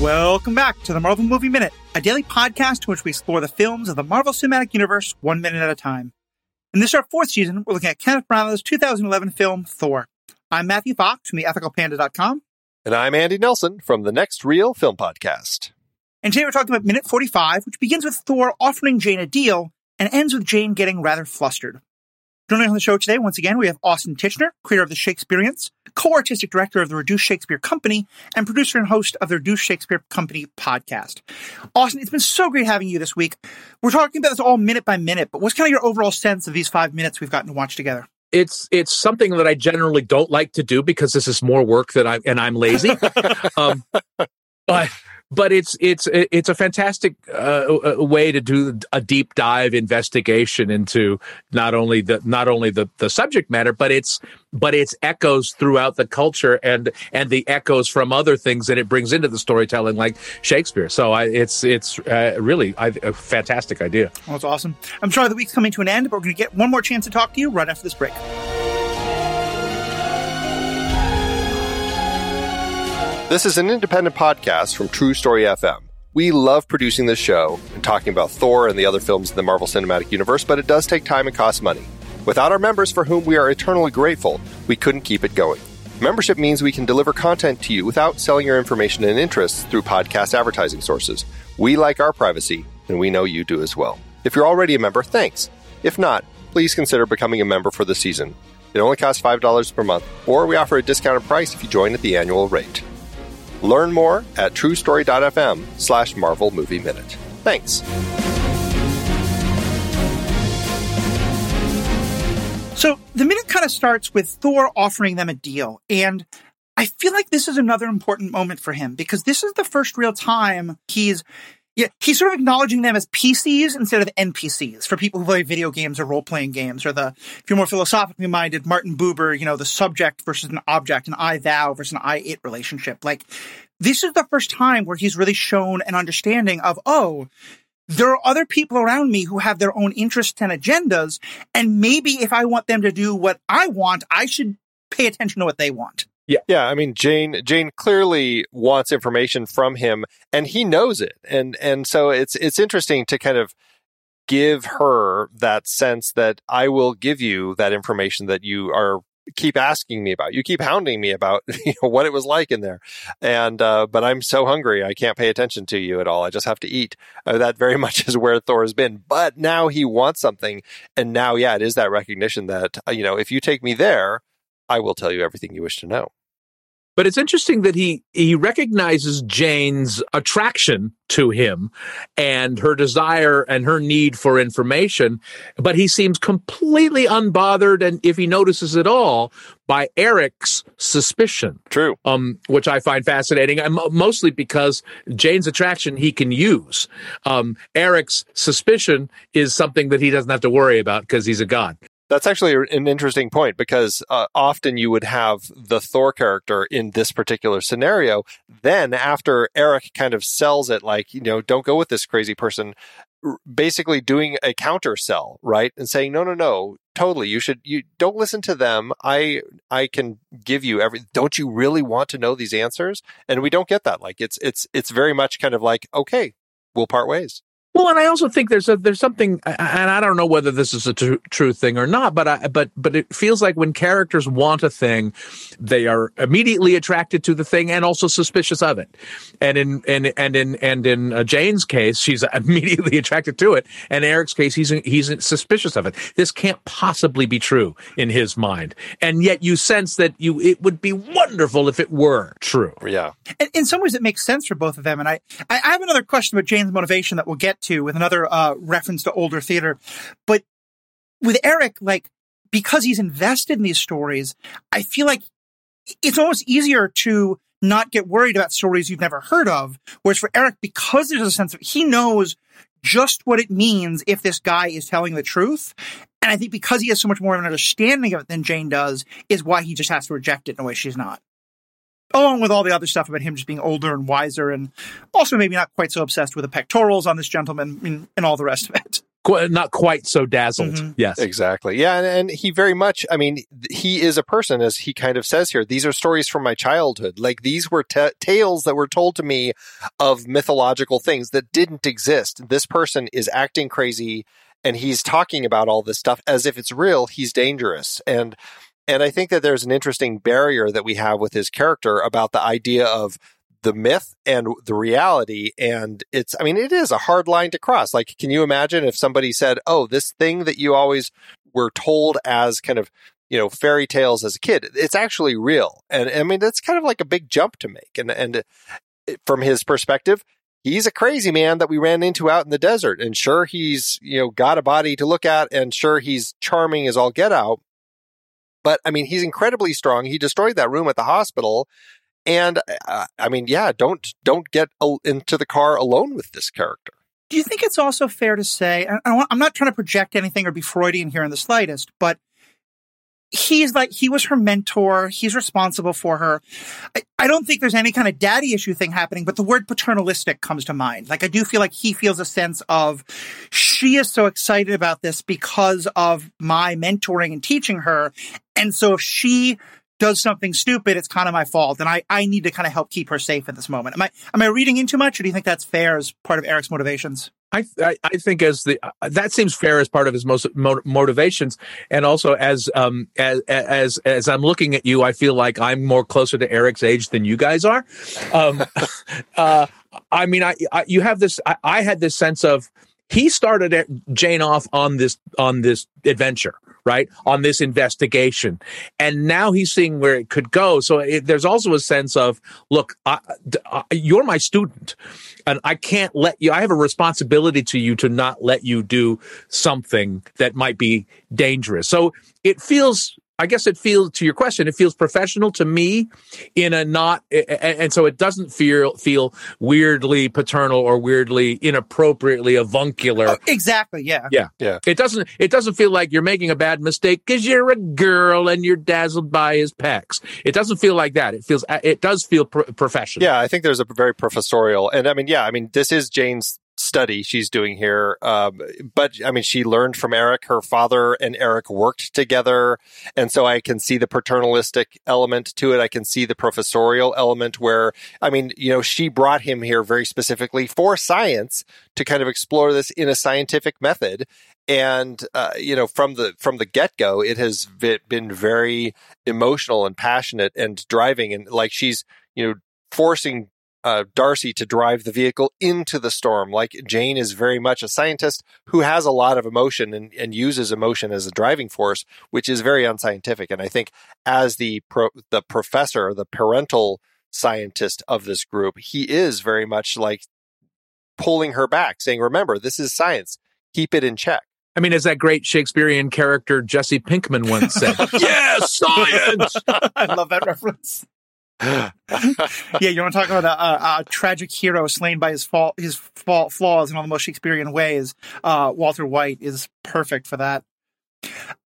Welcome back to the Marvel Movie Minute, a daily podcast in which we explore the films of the Marvel Cinematic Universe one minute at a time. In this our fourth season, we're looking at Kenneth Branagh's 2011 film Thor. I'm Matthew Fox from theethicalpanda.com. And I'm Andy Nelson from the Next Reel Film Podcast. And today we're talking about minute 45, which begins with Thor offering Jane a deal and ends with Jane getting rather flustered. Joining on the show today, once again, we have Austin Tichenor, creator of The Shakespeareans, co-artistic director of the Reduced Shakespeare Company, and producer and host of the Reduced Shakespeare Company podcast. Austin, it's been so great having you this week. We're talking about this all minute by minute, but what's kind of your overall sense of these five minutes we've gotten to watch together? it's it's something that I generally don't like to do because this is more work that I and I'm lazy. um, but but it's it's it's a fantastic uh, way to do a deep dive investigation into not only the not only the, the subject matter, but it's but it's echoes throughout the culture and and the echoes from other things that it brings into the storytelling, like Shakespeare. So I, it's it's uh, really I, a fantastic idea. Well, that's awesome. I'm sorry the week's coming to an end, but we're going to get one more chance to talk to you right after this break. This is an independent podcast from True Story FM. We love producing this show and talking about Thor and the other films in the Marvel Cinematic Universe, but it does take time and cost money. Without our members, for whom we are eternally grateful, we couldn't keep it going. Membership means we can deliver content to you without selling your information and interests through podcast advertising sources. We like our privacy, and we know you do as well. If you're already a member, thanks. If not, please consider becoming a member for the season. It only costs $5 per month, or we offer a discounted price if you join at the annual rate. Learn more at truestory.fm slash Marvel Movie Minute. Thanks. So the minute kind of starts with Thor offering them a deal. And I feel like this is another important moment for him because this is the first real time he's yeah, he's sort of acknowledging them as PCs instead of NPCs for people who play video games or role playing games, or the, if you're more philosophically minded, Martin Buber, you know, the subject versus an object, an I thou versus an I it relationship. Like, this is the first time where he's really shown an understanding of, oh, there are other people around me who have their own interests and agendas. And maybe if I want them to do what I want, I should pay attention to what they want. Yeah. Yeah. I mean, Jane, Jane clearly wants information from him and he knows it. And, and so it's, it's interesting to kind of give her that sense that I will give you that information that you are keep asking me about. You keep hounding me about you know, what it was like in there. And, uh, but I'm so hungry. I can't pay attention to you at all. I just have to eat. Uh, that very much is where Thor has been. But now he wants something. And now, yeah, it is that recognition that, uh, you know, if you take me there, I will tell you everything you wish to know. But it's interesting that he he recognizes Jane's attraction to him and her desire and her need for information, but he seems completely unbothered and if he notices at all by Eric's suspicion. True. Um, which I find fascinating, and mostly because Jane's attraction he can use. Um, Eric's suspicion is something that he doesn't have to worry about because he's a god. That's actually an interesting point because uh, often you would have the Thor character in this particular scenario. Then, after Eric kind of sells it, like, you know, don't go with this crazy person, basically doing a counter sell, right? And saying, no, no, no, totally. You should, you don't listen to them. I, I can give you every, don't you really want to know these answers? And we don't get that. Like, it's, it's, it's very much kind of like, okay, we'll part ways. Well, and I also think there's a there's something, and I don't know whether this is a tr- true thing or not, but I but but it feels like when characters want a thing, they are immediately attracted to the thing and also suspicious of it. And in and and in and in uh, Jane's case, she's immediately attracted to it, and Eric's case, he's he's suspicious of it. This can't possibly be true in his mind, and yet you sense that you it would be wonderful if it were true. Yeah. In, in some ways, it makes sense for both of them. And I I have another question about Jane's motivation that we'll get to with another uh, reference to older theater. But with Eric, like, because he's invested in these stories, I feel like it's almost easier to not get worried about stories you've never heard of. Whereas for Eric, because there's a sense of he knows just what it means if this guy is telling the truth. And I think because he has so much more of an understanding of it than Jane does, is why he just has to reject it in a way she's not along with all the other stuff about him just being older and wiser and also maybe not quite so obsessed with the pectorals on this gentleman and, and all the rest of it. Qu- not quite so dazzled. Mhm. Yes. Exactly. Yeah, and, and he very much. I mean, he is a person, as he kind of says here. These are stories from my childhood. Like these were ta tales that were told to me of mythological things that didn't exist. This person is acting crazy, and he's talking about all this stuff as if it's real. He's dangerous, and and I think that there's an interesting barrier that we have with his character about the idea of the myth and the reality. And it's i mean it is a hard line to cross. Like can you imagine if somebody said oh this thing that you always were told as kind of you know fairy tales as a kid it's actually real. And i mean that's kind of like a big jump to make. And and eh, from his perspective he's a crazy man that we ran into out in the desert. And sure he's you know got a body to look at and sure he's charming as all get out but i mean he's incredibly strong he destroyed that room at the hospital and uh, I mean, yeah, don't don't get into the car alone with this character. Do you think it's also fair to say, I'm not trying to project anything or be Freudian here in the slightest, but he's like, he was her mentor. He's responsible for her. I, I don't think there's any kind of daddy issue thing happening, but the word paternalistic comes to mind. Like, I do feel like he feels a sense of she is so excited about this because of my mentoring and teaching her. And so if she does something stupid, it's kind of my fault. And I, I need to kind of help keep her safe at this moment. Am I, am I reading in too much or do you think that's fair as part of Eric's motivations? I, I think as the uh, that seems fair as part of his most mo- motivations, and also as um as as as I'm looking at you, I feel like I'm more closer to Eric's age than you guys are. Um, uh, I mean, I, I you have this. I, I had this sense of he started Jane off on this on this adventure, right? On this investigation, and now he's seeing where it could go. So it, there's also a sense of, look, I, I- you're my student, and I can't let you. I have a responsibility to you to not let you do something that might be dangerous. So it feels. I guess it feels to your question. It feels professional to me, in a not, a- a- and so it doesn't feel feel weirdly paternal or weirdly inappropriately avuncular. Oh, exactly. Yeah. Yeah. Yeah. It doesn't. It doesn't feel like you're making a bad mistake because you're a girl and you're dazzled by his pecs. It doesn't feel like that. It feels. It does feel pro- professional. Yeah, I think there's a very professorial, and I mean, yeah, I mean, this is Jane's study she's doing here. Um, but I mean, she learned from Eric. Her father and Eric worked together, and so I can see the paternalistic element to it. I can see the professorial element where, I mean, you know, she brought him here very specifically for science to kind of explore this in a scientific method. And uh, you know, from the from the get go, it has been very emotional and passionate and driving, and like she's you know forcing uh, Darcy to drive the vehicle into the storm. Like Jane is very much a scientist who has a lot of emotion and, and uses emotion as a driving force, which is very unscientific. And I think as the pro, the professor, the parental scientist of this group, he is very much like pulling her back, saying, "Remember, this is science. Keep it in check." I mean, as that great Shakespearean character Jesse Pinkman once said, "Yes, science." I love that reference. Yeah, you want to talk about a, a, a tragic hero slain by his fault, his fault, flaws in all the most Shakespearean ways. Uh, Walter White is perfect for that.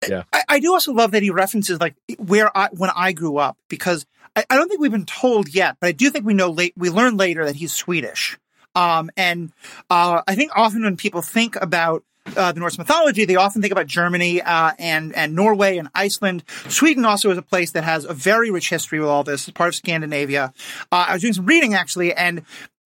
Yeah. I, I do also love that he references like where I when I grew up because I, I don't think we've been told yet, but I do think we know late we learn later that he's Swedish. Um, and uh, I think often when people think about uh, the Norse mythology, they often think about Germany uh, and and Norway and Iceland. Sweden also is a place that has a very rich history with all this. It's part of Scandinavia. Uh, I was doing some reading actually, and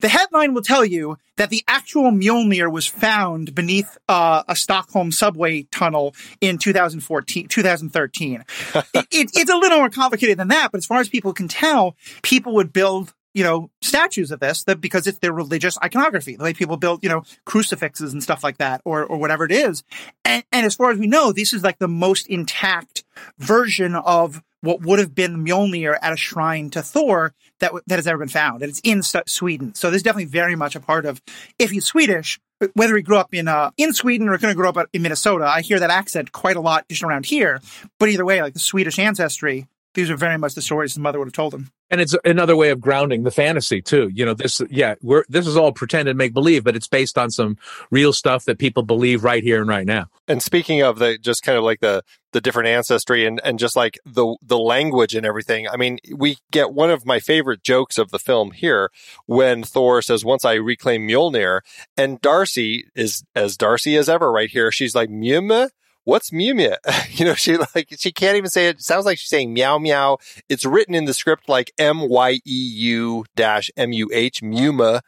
the headline will tell you that the actual Mjolnir was found beneath uh, a Stockholm subway tunnel in 2014, 2013. it, it, it's a little more complicated than that, but as far as people can tell, people would build you know, statues of this that because it's their religious iconography, the way people build, you know, crucifixes and stuff like that, or or whatever it is. And and as far as we know, this is like the most intact version of what would have been Mjolnir at a shrine to Thor that that has ever been found, and it's in Sweden. So this is definitely very much a part of. If he's Swedish, whether he grew up in uh, in Sweden or going to grow up in Minnesota, I hear that accent quite a lot just around here. But either way, like the Swedish ancestry these are very much the stories his mother would have told him. And it's another way of grounding the fantasy too. You know, this, yeah, we're, this is all pretend and make believe, but it's based on some real stuff that people believe right here and right now. And speaking of the, just kind of like the, the different ancestry and, and just like the, the language and everything. I mean, we get one of my favorite jokes of the film here when Thor says, once I reclaim Mjolnir and Darcy is as Darcy as ever right here. She's like, Mjolnir? What's Mew Mew? you know, she like, she can't even say it. it. Sounds like she's saying meow meow. It's written in the script like M Y E U dash M U H, Muma.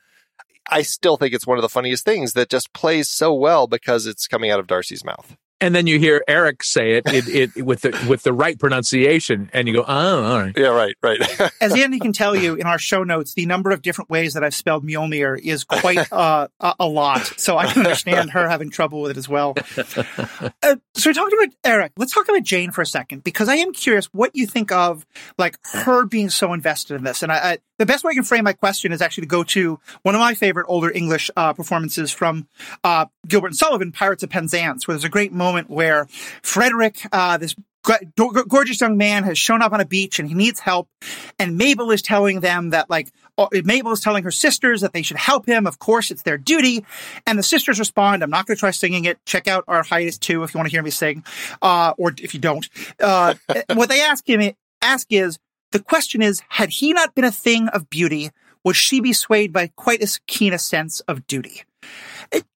I still think it's one of the funniest things that just plays so well because it's coming out of Darcy's mouth and then you hear Eric say it, it, it, with the with the right pronunciation, and you go, "Oh, all right." Yeah, right, right. As Andy can tell you in our show notes, the number of different ways that I've spelled Mjolnir is quite uh, a, a, lot. So I can understand her having trouble with it as well. Uh, so we talked about Eric. Let's talk about Jane for a second because I am curious what you think of like her being so invested in this. And I, I, the best way I can frame my question is actually to go to one of my favorite older English uh, performances from uh, Gilbert and Sullivan, Pirates of Penzance, where there's a great moment moment where Frederick, uh, this gorgeous young man has shown up on a beach and he needs help. And Mabel is telling them that like, uh, Mabel is telling her sisters that they should help him. Of course, it's their duty. And the sisters respond, I'm not going to try singing it. Check out our hiatus too if you want to hear me sing, uh, or if you don't. Uh, what they ask him, ask is, the question is, had he not been a thing of beauty, would she be swayed by quite as keen a sense of duty?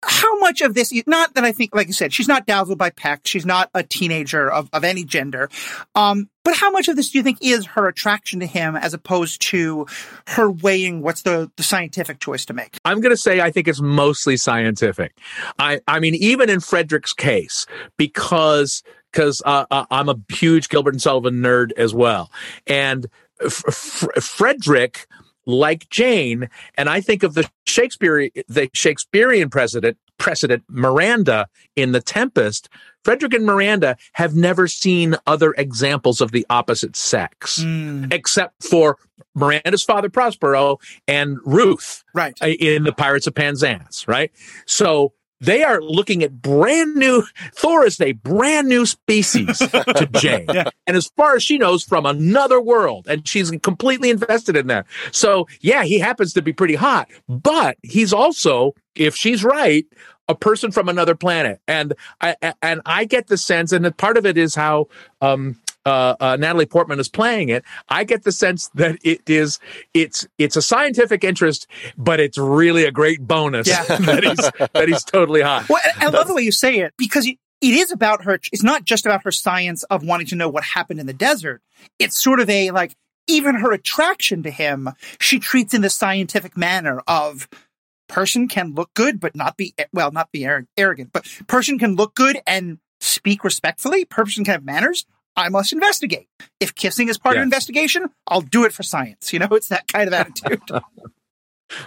How much of this, not that I think, like you said, she's not dazzled by Peck. She's not a teenager of, of any gender. Um, but how much of this do you think is her attraction to him as opposed to her weighing what's the, the scientific choice to make? I'm going to say I think it's mostly scientific. I, I mean, even in Frederick's case, because because uh, uh, I'm a huge Gilbert and Sullivan nerd as well, and F- F- Frederick like Jane. And I think of the Shakespeare, the Shakespearean president, precedent Miranda in The Tempest. Frederick and Miranda have never seen other examples of the opposite sex, mm. except for Miranda's father Prospero and Ruth, right, in the Pirates of Penzance, right. So they are looking at brand new Thor is a brand new species to Jane. yeah. And as far as she knows from another world and she's completely invested in that. So yeah, he happens to be pretty hot, but he's also, if she's right, a person from another planet. And I, and I get the sense, and part of it is how, um, uh, uh, Natalie Portman is playing it, I get the sense that it is it's it's a scientific interest, but it's really a great bonus yeah. that he's that he's totally hot. Well, I love the way you say it because it is about her. It's not just about her science of wanting to know what happened in the desert. It's sort of a like even her attraction to him. She treats in the scientific manner of person can look good but not be well not be arrogant but person can look good and speak respectfully person can have manners I must investigate. If kissing is part yes. of investigation, I'll do it for science. You know, it's that kind of attitude.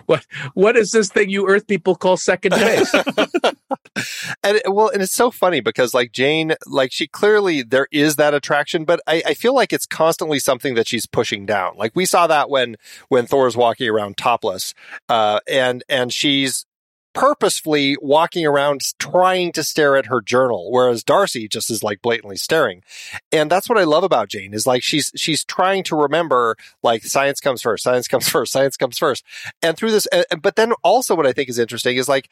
what what is this thing you earth people call second base and well and it's so funny because like jane like she clearly there is that attraction but I, I feel like it's constantly something that she's pushing down like we saw that when when thor's walking around topless uh and and she's purposefully walking around trying to stare at her journal, whereas Darcy just is like blatantly staring. And that's what I love about Jane is like she's she's trying to remember like science comes first, science comes first, science comes first. And through this, but then also what I think is interesting is like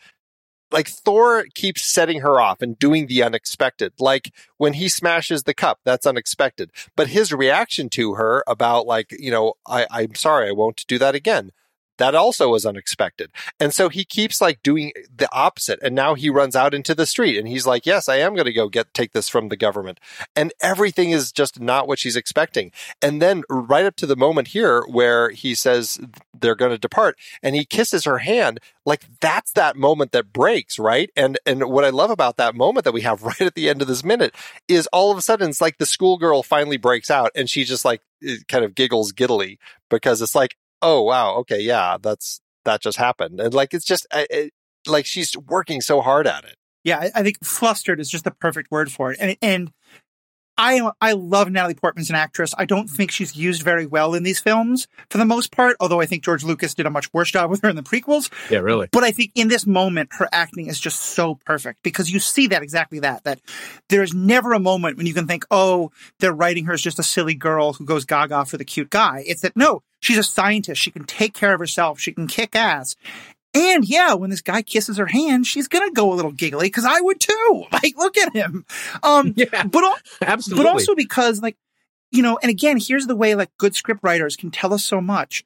like Thor keeps setting her off and doing the unexpected. Like when he smashes the cup, that's unexpected. But his reaction to her about like, you know, I, I'm sorry, I won't do that again that also was unexpected. And so he keeps like doing the opposite. And now he runs out into the street and he's like, yes, I am going to go get, take this from the government. And everything is just not what she's expecting. And then right up to the moment here where he says they're going to depart and he kisses her hand, like that's that moment that breaks, right? And, and what I love about that moment that we have right at the end of this minute is all of a sudden it's like the schoolgirl finally breaks out and she just like eh, kind of giggles giddily because it's like, oh wow, okay, yeah, that's that just happened, and like it's just it, like she's working so hard at it. Yeah, I, I think flustered is just the perfect word for it, and and I I love Natalie Portman as an actress. I don't think she's used very well in these films for the most part, although I think George Lucas did a much worse job with her in the prequels. Yeah, really. But I think in this moment, her acting is just so perfect because you see that exactly that, that there's never a moment when you can think, oh, they're writing her as just a silly girl who goes gaga for the cute guy. It's that, no, she's a scientist. She can take care of herself. She can kick ass. And yeah, when this guy kisses her hand, she's gonna go a little giggly because I would too. Like, look at him. Um, Yeah, but al- absolutely. but also because like you know and again here's the way like good script writers can tell us so much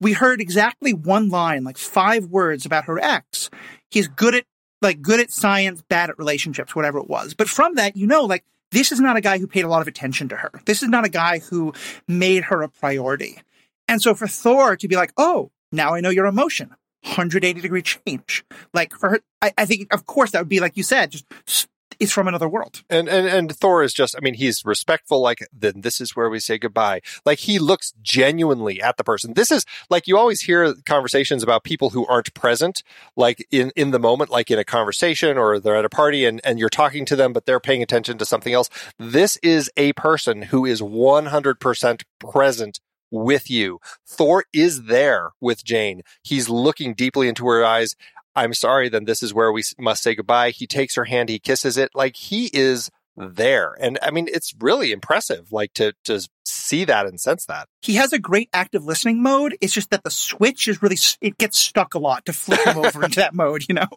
we heard exactly one line like five words about her ex he's good at like good at science bad at relationships whatever it was but from that you know like this is not a guy who paid a lot of attention to her this is not a guy who made her a priority and so for thor to be like oh now i know your emotion 180 degree change like for her i, I think of course that would be like you said just it's from another world And, and and Thor is just I mean he's respectful like then this is where we say goodbye. Like he looks genuinely at the person. This is like you always hear conversations about people who aren't present like in in the moment like in a conversation or they're at a party and and you're talking to them but they're paying attention to something else. This is a person who is 100% present with you. Thor is there with Jane. He's looking deeply into her eyes. I'm sorry, then this is where we must say goodbye. He takes her hand, he kisses it. Like he is there. And I mean, it's really impressive, like to, to see that and sense that. he has a great active listening mode. It's just that the switch is really, it gets stuck a lot to flip him over into that mode, you know?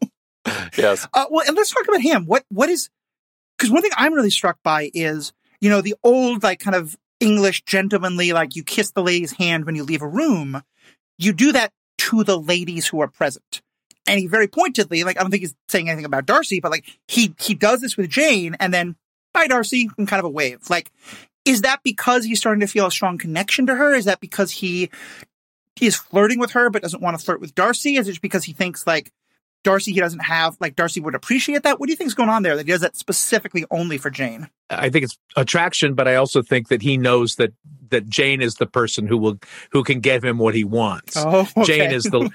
Yes. Uh, well, and let's talk about him. What, what is, because one thing I'm really struck by is, you know, the old, like, kind of English gentlemanly, like, you kiss the lady's hand when you leave a room. You do that to the ladies who are present. And he very pointedly, like, I don't think he's saying anything about Darcy, but like, he, he does this with Jane and then, bye, Darcy, and kind of a wave. Like, is that because he's starting to feel a strong connection to her? Is that because he is flirting with her but doesn't want to flirt with Darcy? Is it just because he thinks like Darcy he doesn't have like Darcy would appreciate that? What do you think's going on there that he does that specifically only for Jane? I think it's attraction, but I also think that he knows that that Jane is the person who will who can get him what he wants. Oh, Jane is the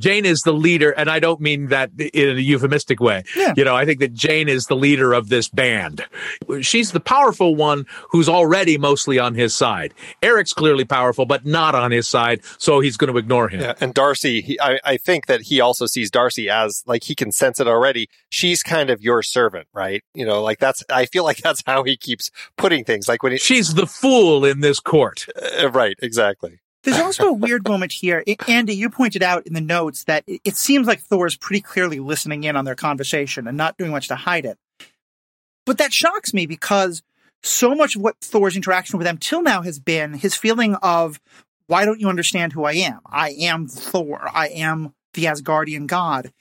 Jane is the leader, and I don't mean that in a euphemistic way. Yeah. You know, I think that Jane is the leader of this band. She's the powerful one who's already mostly on his side. Eric's clearly powerful, but not on his side, so he's going to ignore him. Yeah. And Darcy, he, I, I think that he also sees Darcy as like he can sense it already. She's kind of your servant, right? You know, like that's, I feel like that's how he keeps putting things. Like when he, She's the fool in this court. uh, right, exactly. There's also a weird moment here. Andy, you pointed out in the notes that it, seems like Thor's pretty clearly listening in on their conversation and not doing much to hide it. But that shocks me because so much of what Thor's interaction with them till now has been his feeling of, why don't you understand who I am? I am Thor. I am the Asgardian god.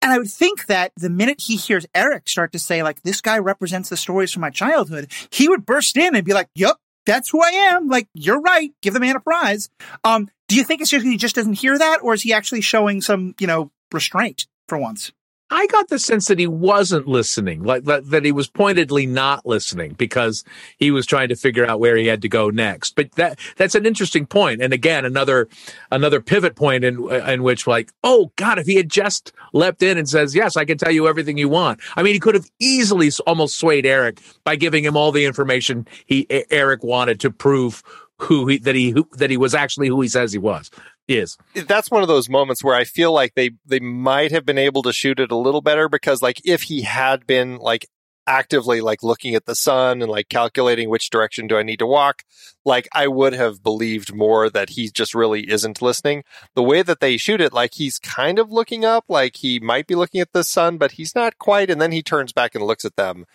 And I would think that the minute he hears Eric start to say, like, this guy represents the stories from my childhood, he would burst in and be like, yep, that's who I am. Like, you're right. Give the man a prize. Um, do you think it's just he just doesn't hear that, or is he actually showing some, you know, restraint for once? I got the sense that he wasn't listening, like that, that he was pointedly not listening because he was trying to figure out where he had to go next. But that that's an interesting point, and again, another another pivot point in in which, like, oh God, if he had just leapt in and says, "Yes, I can tell you everything you want," I mean, he could have easily almost swayed Eric by giving him all the information he Eric wanted to prove who he that he who, that he was actually who he says he was is. that's one of those moments where I feel like they they might have been able to shoot it a little better because like if he had been like actively like looking at the sun and like calculating which direction do I need to walk, like I would have believed more that he just really isn't listening. The way that they shoot it, like he's kind of looking up, like he might be looking at the sun, but he's not quite, and then he turns back and looks at them.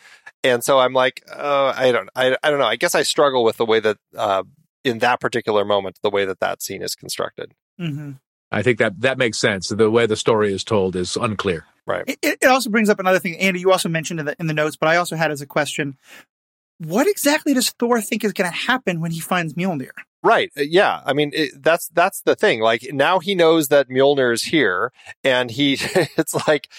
And so I'm like, uh, I don't, I, I don't know. I guess I struggle with the way that, uh, in that particular moment, the way that that scene is constructed. Mm-hmm. I think that that makes sense. The way the story is told is unclear. Right. It, it also brings up another thing, Andy. You also mentioned in the, in the notes, but I also had as a question: What exactly does Thor think is going to happen when he finds Mjolnir? Right. Uh, Yeah. I mean, it, that's that's the thing. Like now he knows that Mjolnir is here, and he it's like,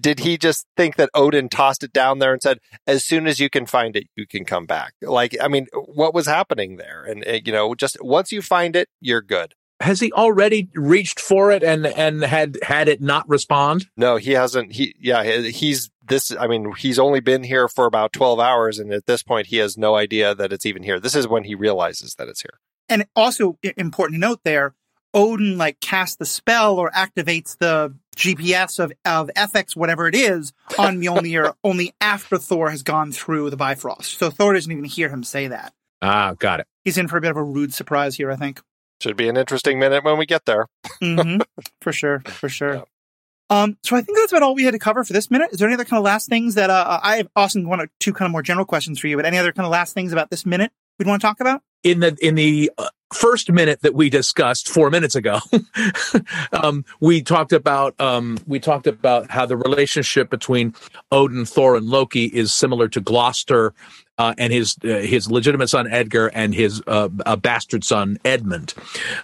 did he just think that Odin tossed it down there and said, "As soon as you can find it, you can come back"? Like, I mean, what was happening there? And uh, you know, just once you find it, you're good. Has he already reached for it and and had had it not respond? No, he hasn't. He yeah, he's this, I mean, he's only been here for about 12 hours. And at this point, he has no idea that it's even here. This is when he realizes that it's here. And also important to note there, Odin like casts the spell or activates the GPS of, of FX, whatever it is, on Mjolnir only after Thor has gone through the Bifrost. So Thor doesn't even hear him say that. Ah, got it. He's in for a bit of a rude surprise here, I think. Should be an interesting minute when we get there. mm-hmm. For sure, for sure. Yeah. Um, so I think that's about all we had to cover for this minute. Is there any other kind of last things that uh, I have Austin one or two kind of more general questions for you, but any other kind of last things about this minute we'd want to talk about? In the in the uh, first minute that we discussed four minutes ago, um, we talked about um, we talked about how the relationship between Odin, Thor, and Loki is similar to Gloucester uh, and his uh, his legitimate son Edgar and his uh, bastard son Edmund.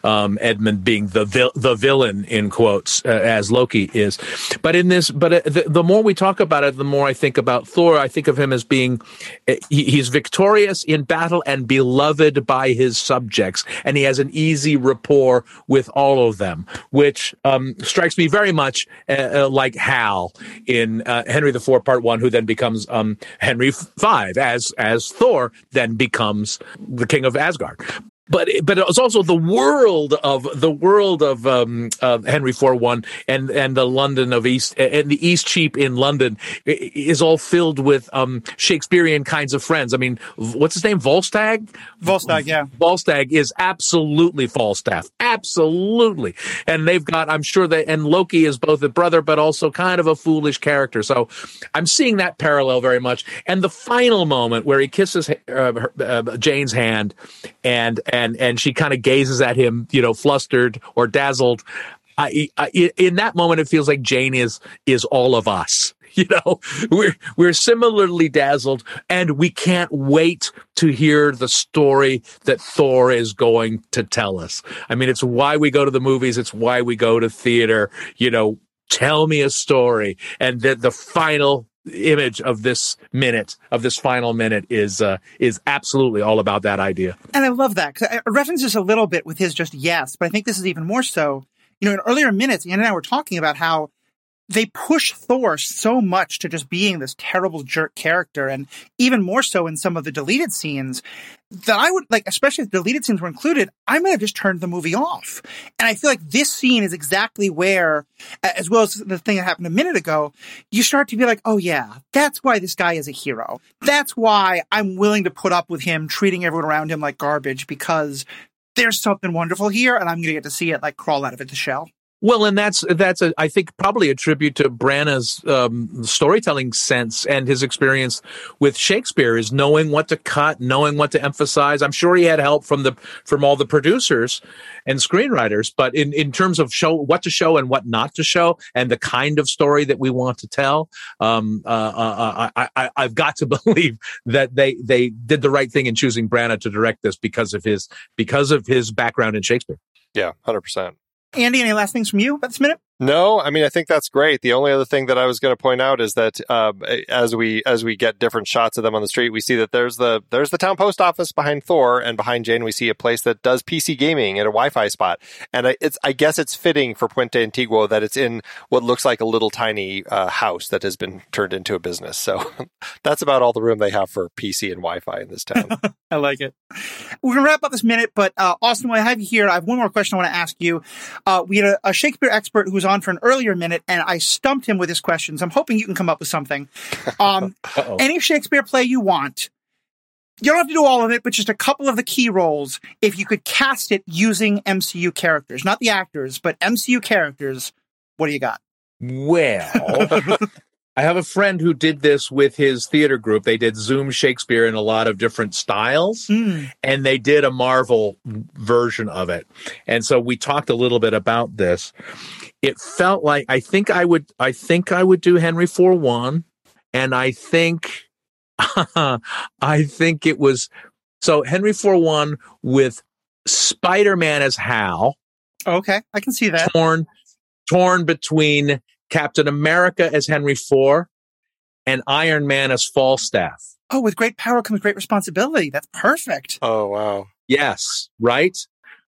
Um, Edmund being the vil- the villain in quotes uh, as Loki is. But in this, but uh, the, the, more we talk about it, the more I think about Thor. I think of him as being uh, he, he's victorious in battle and beloved by his subjects, and he has an easy rapport with all of them, which um, strikes me very much like Hal in Henry the IV Part One, who then becomes um, Henry Five as Thor then becomes the king of Asgard but but it's also the world of the world of um, uh, Henry Four One and and the London of East and the Eastcheap in London is all filled with um, Shakespearean kinds of friends. I mean, what's his name? Volstagg. Volstagg, yeah. Volstagg is absolutely Falstaff, absolutely. And they've got, I'm sure that, and Loki is both a brother, but also kind of a foolish character. So I'm seeing that parallel very much. And the final moment where he kisses uh, her, uh, Jane's hand and and and she kind of gazes at him, you know, flustered or dazzled. I, I, in that moment, it feels like Jane is is all of us. You know, we're we're similarly dazzled, and we can't wait to hear the story that Thor is going to tell us. I mean, it's why we go to the movies. It's why we go to theater. You know, tell me a story, and the the final image of this minute of this final minute is uh, is absolutely all about that idea. And I love that because I reference this a little bit with his just yes, but I think this is even more so. You know, in earlier minutes, Ann and I were talking about how they push Thor so much to just being this terrible jerk character, and even more so in some of the deleted scenes that I would like, especially if deleted scenes were included, I might have just turned the movie off. And I feel like this scene is exactly where, as well as the thing that happened a minute ago, you start to be like, oh yeah, that's why this guy is a hero. That's why I'm willing to put up with him treating everyone around him like garbage because there's something wonderful here and I'm going to get to see it like crawl out of its shell. Well, and that's that's a, I think probably a tribute to Branagh's um, storytelling sense and his experience with Shakespeare is knowing what to cut, knowing what to emphasize. I'm sure he had help from the from all the producers and screenwriters, but in in terms of show what to show and what not to show, and the kind of story that we want to tell, um, uh, uh, uh I, I, have got to believe that they they did the right thing in choosing Branagh to direct this because of his because of his background in Shakespeare. Yeah, hundred percent. Andy, any last things from you about this minute? No, I mean I think that's great. The only other thing that I was going to point out is that uh, as we as we get different shots of them on the street, we see that there's the there's the town post office behind Thor, and behind Jane we see a place that does PC gaming at a Wi-Fi spot. And I, it's I guess it's fitting for Puente Antiguo that it's in what looks like a little tiny uh, house that has been turned into a business. So that's about all the room they have for PC and Wi-Fi in this town. I like it. We're gonna wrap up this minute, but uh, Austin, while I have you here, I have one more question I want to ask you. Uh, we had a, a Shakespeare expert who was on for an earlier minute, and I stumped him with his questions. I'm hoping you can come up with something. Um, any Shakespeare play you want. You don't have to do all of it, but just a couple of the key roles. If you could cast it using MCU characters, not the actors, but MCU characters, what do you got? Well, I have a friend who did this with his theater group. They did Zoom Shakespeare in a lot of different styles, mm. and they did a Marvel version of it. And so we talked a little bit about this. It felt like I think I would I think I would do Henry Four One, and I think I think it was so Henry Four One with Spider Man as Hal. Okay, I can see that torn torn between Captain America as Henry IV, and Iron Man as Falstaff. Oh, with great power comes great responsibility. That's perfect. Oh, wow. Yes, right?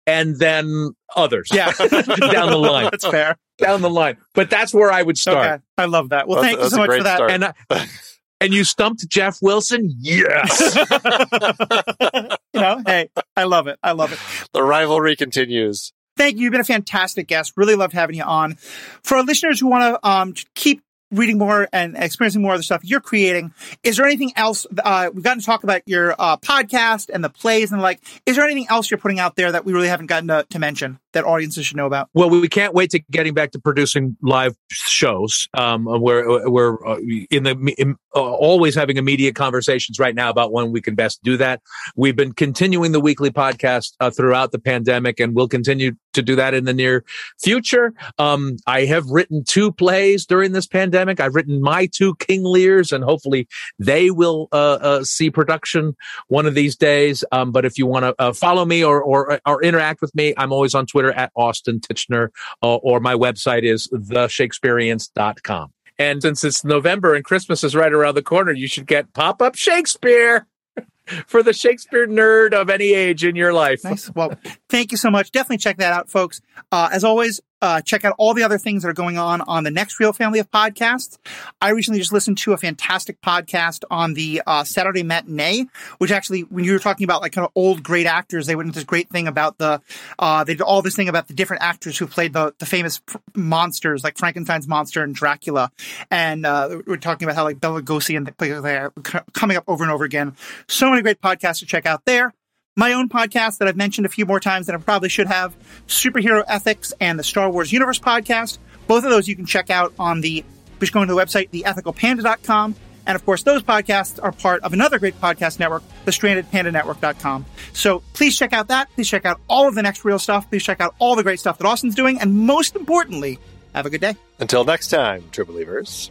And then others. Yeah. down the line. That's fair. Down the line. But that's where I would start. Okay. I love that. Well, That's- thank you so much for that. start. And I, and you stumped Jeff Wilson? Yes. you know, hey, I love it. I love it. the rivalry continues. Thank you. You've been a fantastic guest. Really loved having you on. For our listeners who want to um, keep reading more and experiencing more of the stuff you're creating, is there anything else? Uh, we've gotten to talk about your uh, podcast and the plays and like. Is there anything else you're putting out there that we really haven't gotten to, to mention that audiences should know about? Well, we can't wait to getting back to producing live shows. Um, we're we're uh, in the in, uh, always having immediate conversations right now about when we can best do that. We've been continuing the weekly podcast uh, throughout the pandemic, and we'll continue to do that in the near future. Um, I have written two plays during this pandemic. I've written my two King Lears, and hopefully they will uh, uh, see production one of these days. Um, but if you want to uh, follow me or, or or interact with me, I'm always on Twitter at Austin Tichenor, uh, or my website is theshakespeareans.com. And since it's November and Christmas is right around the corner, you should get pop up Shakespeare for the Shakespeare nerd of any age in your life. Nice. Well, thank you so much. Definitely check that out, folks. Uh, as always, uh, check out all the other things that are going on on the next Reel Family of podcasts. I recently just listened to a fantastic podcast on the uh, Saturday Matinee, which actually, when you were talking about like kind of old great actors, they went into this great thing about the, uh, they did all this thing about the different actors who played the, the famous f- monsters like Frankenstein's monster and Dracula. And uh, we're talking about how like Bela and the, they're coming up over and over again. So many great podcasts to check out there my own podcast that I've mentioned a few more times than I probably should have, Superhero Ethics and the Star Wars Universe podcast. Both of those you can check out on the, just going to the website, theethicalpanda.com. And of course, those podcasts are part of another great podcast network, the strandedpandanetwork.com. So please check out that. Please check out all of the next reel stuff. Please check out all the great stuff that Austin's doing. And most importantly, have a good day. Until next time, true believers.